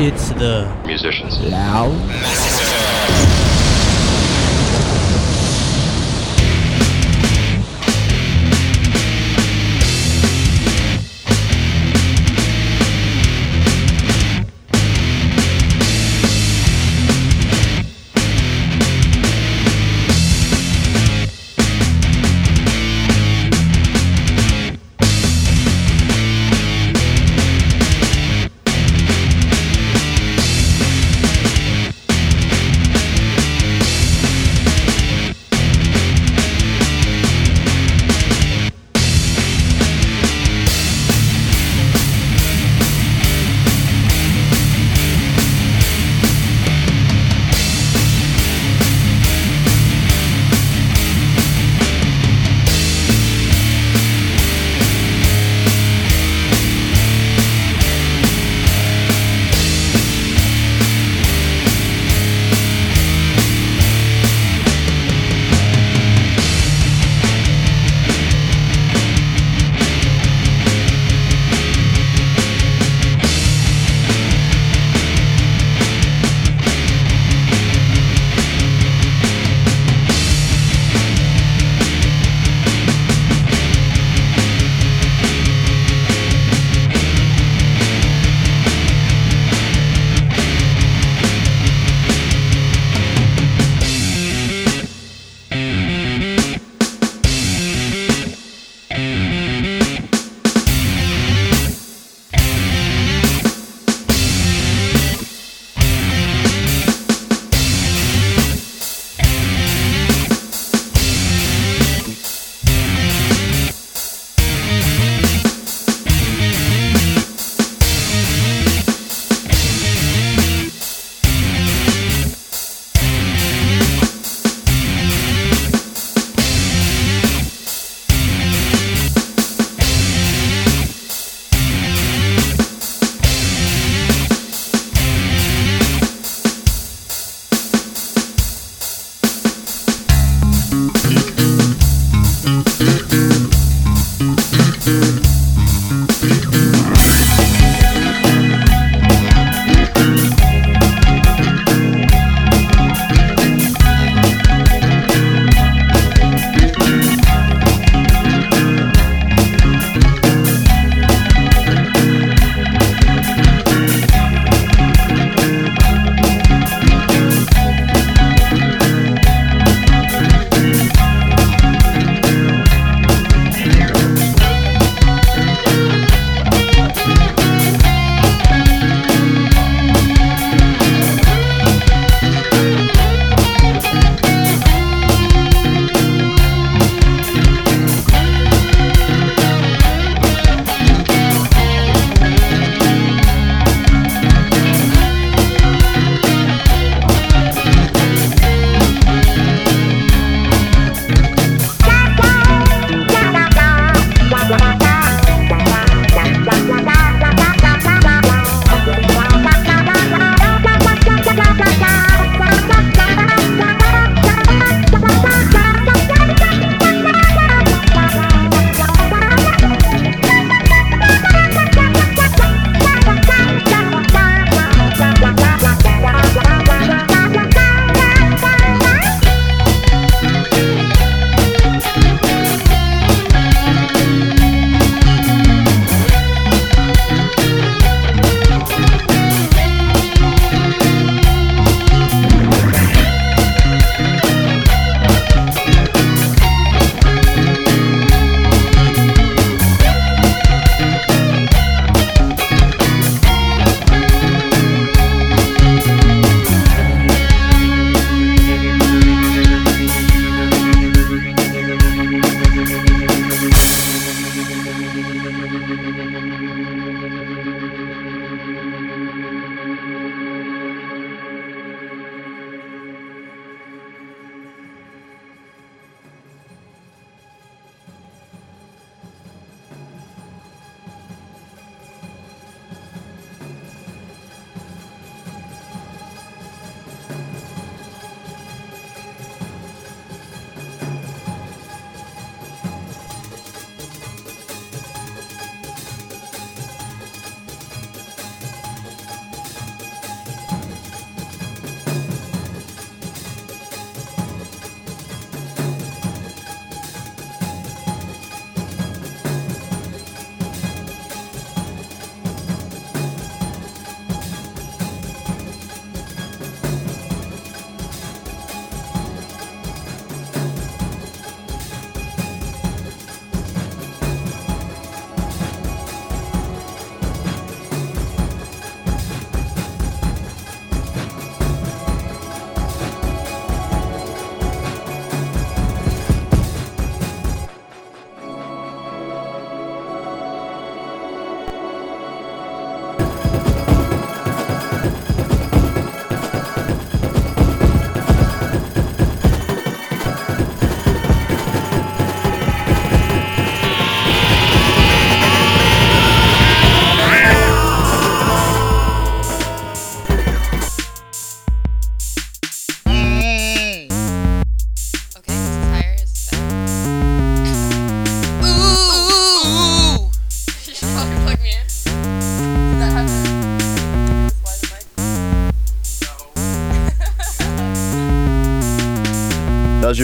It's the musicians. Loud.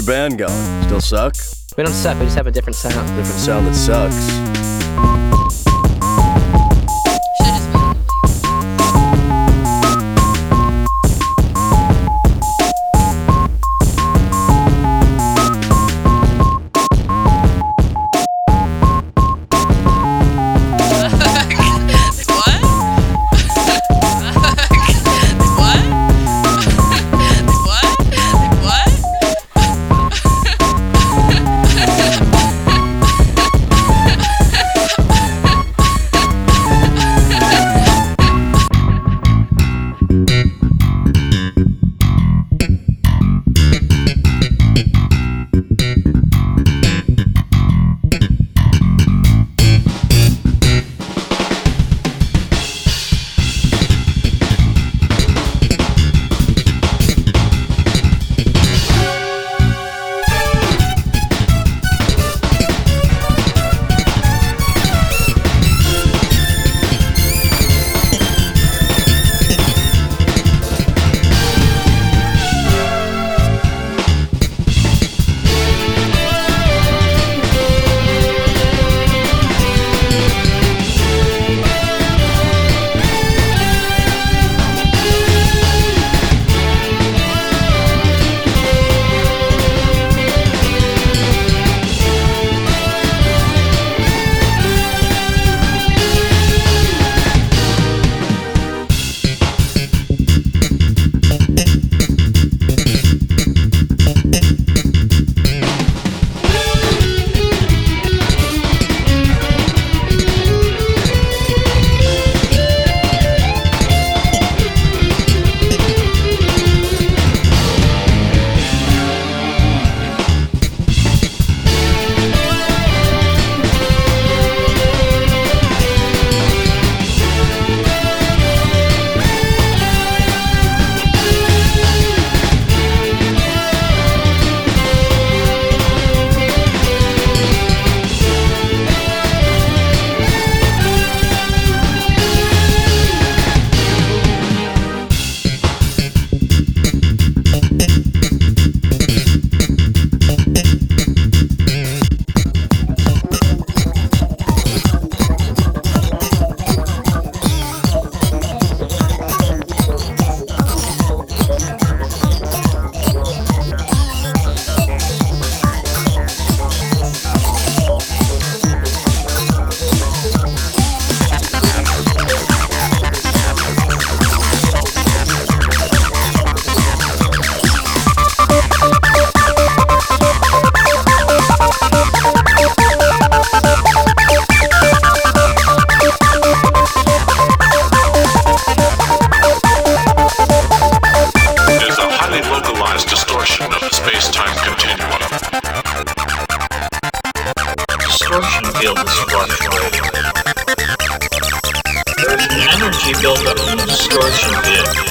Your band going? Still suck? We don't suck, we just have a different sound. Different sound that sucks. In the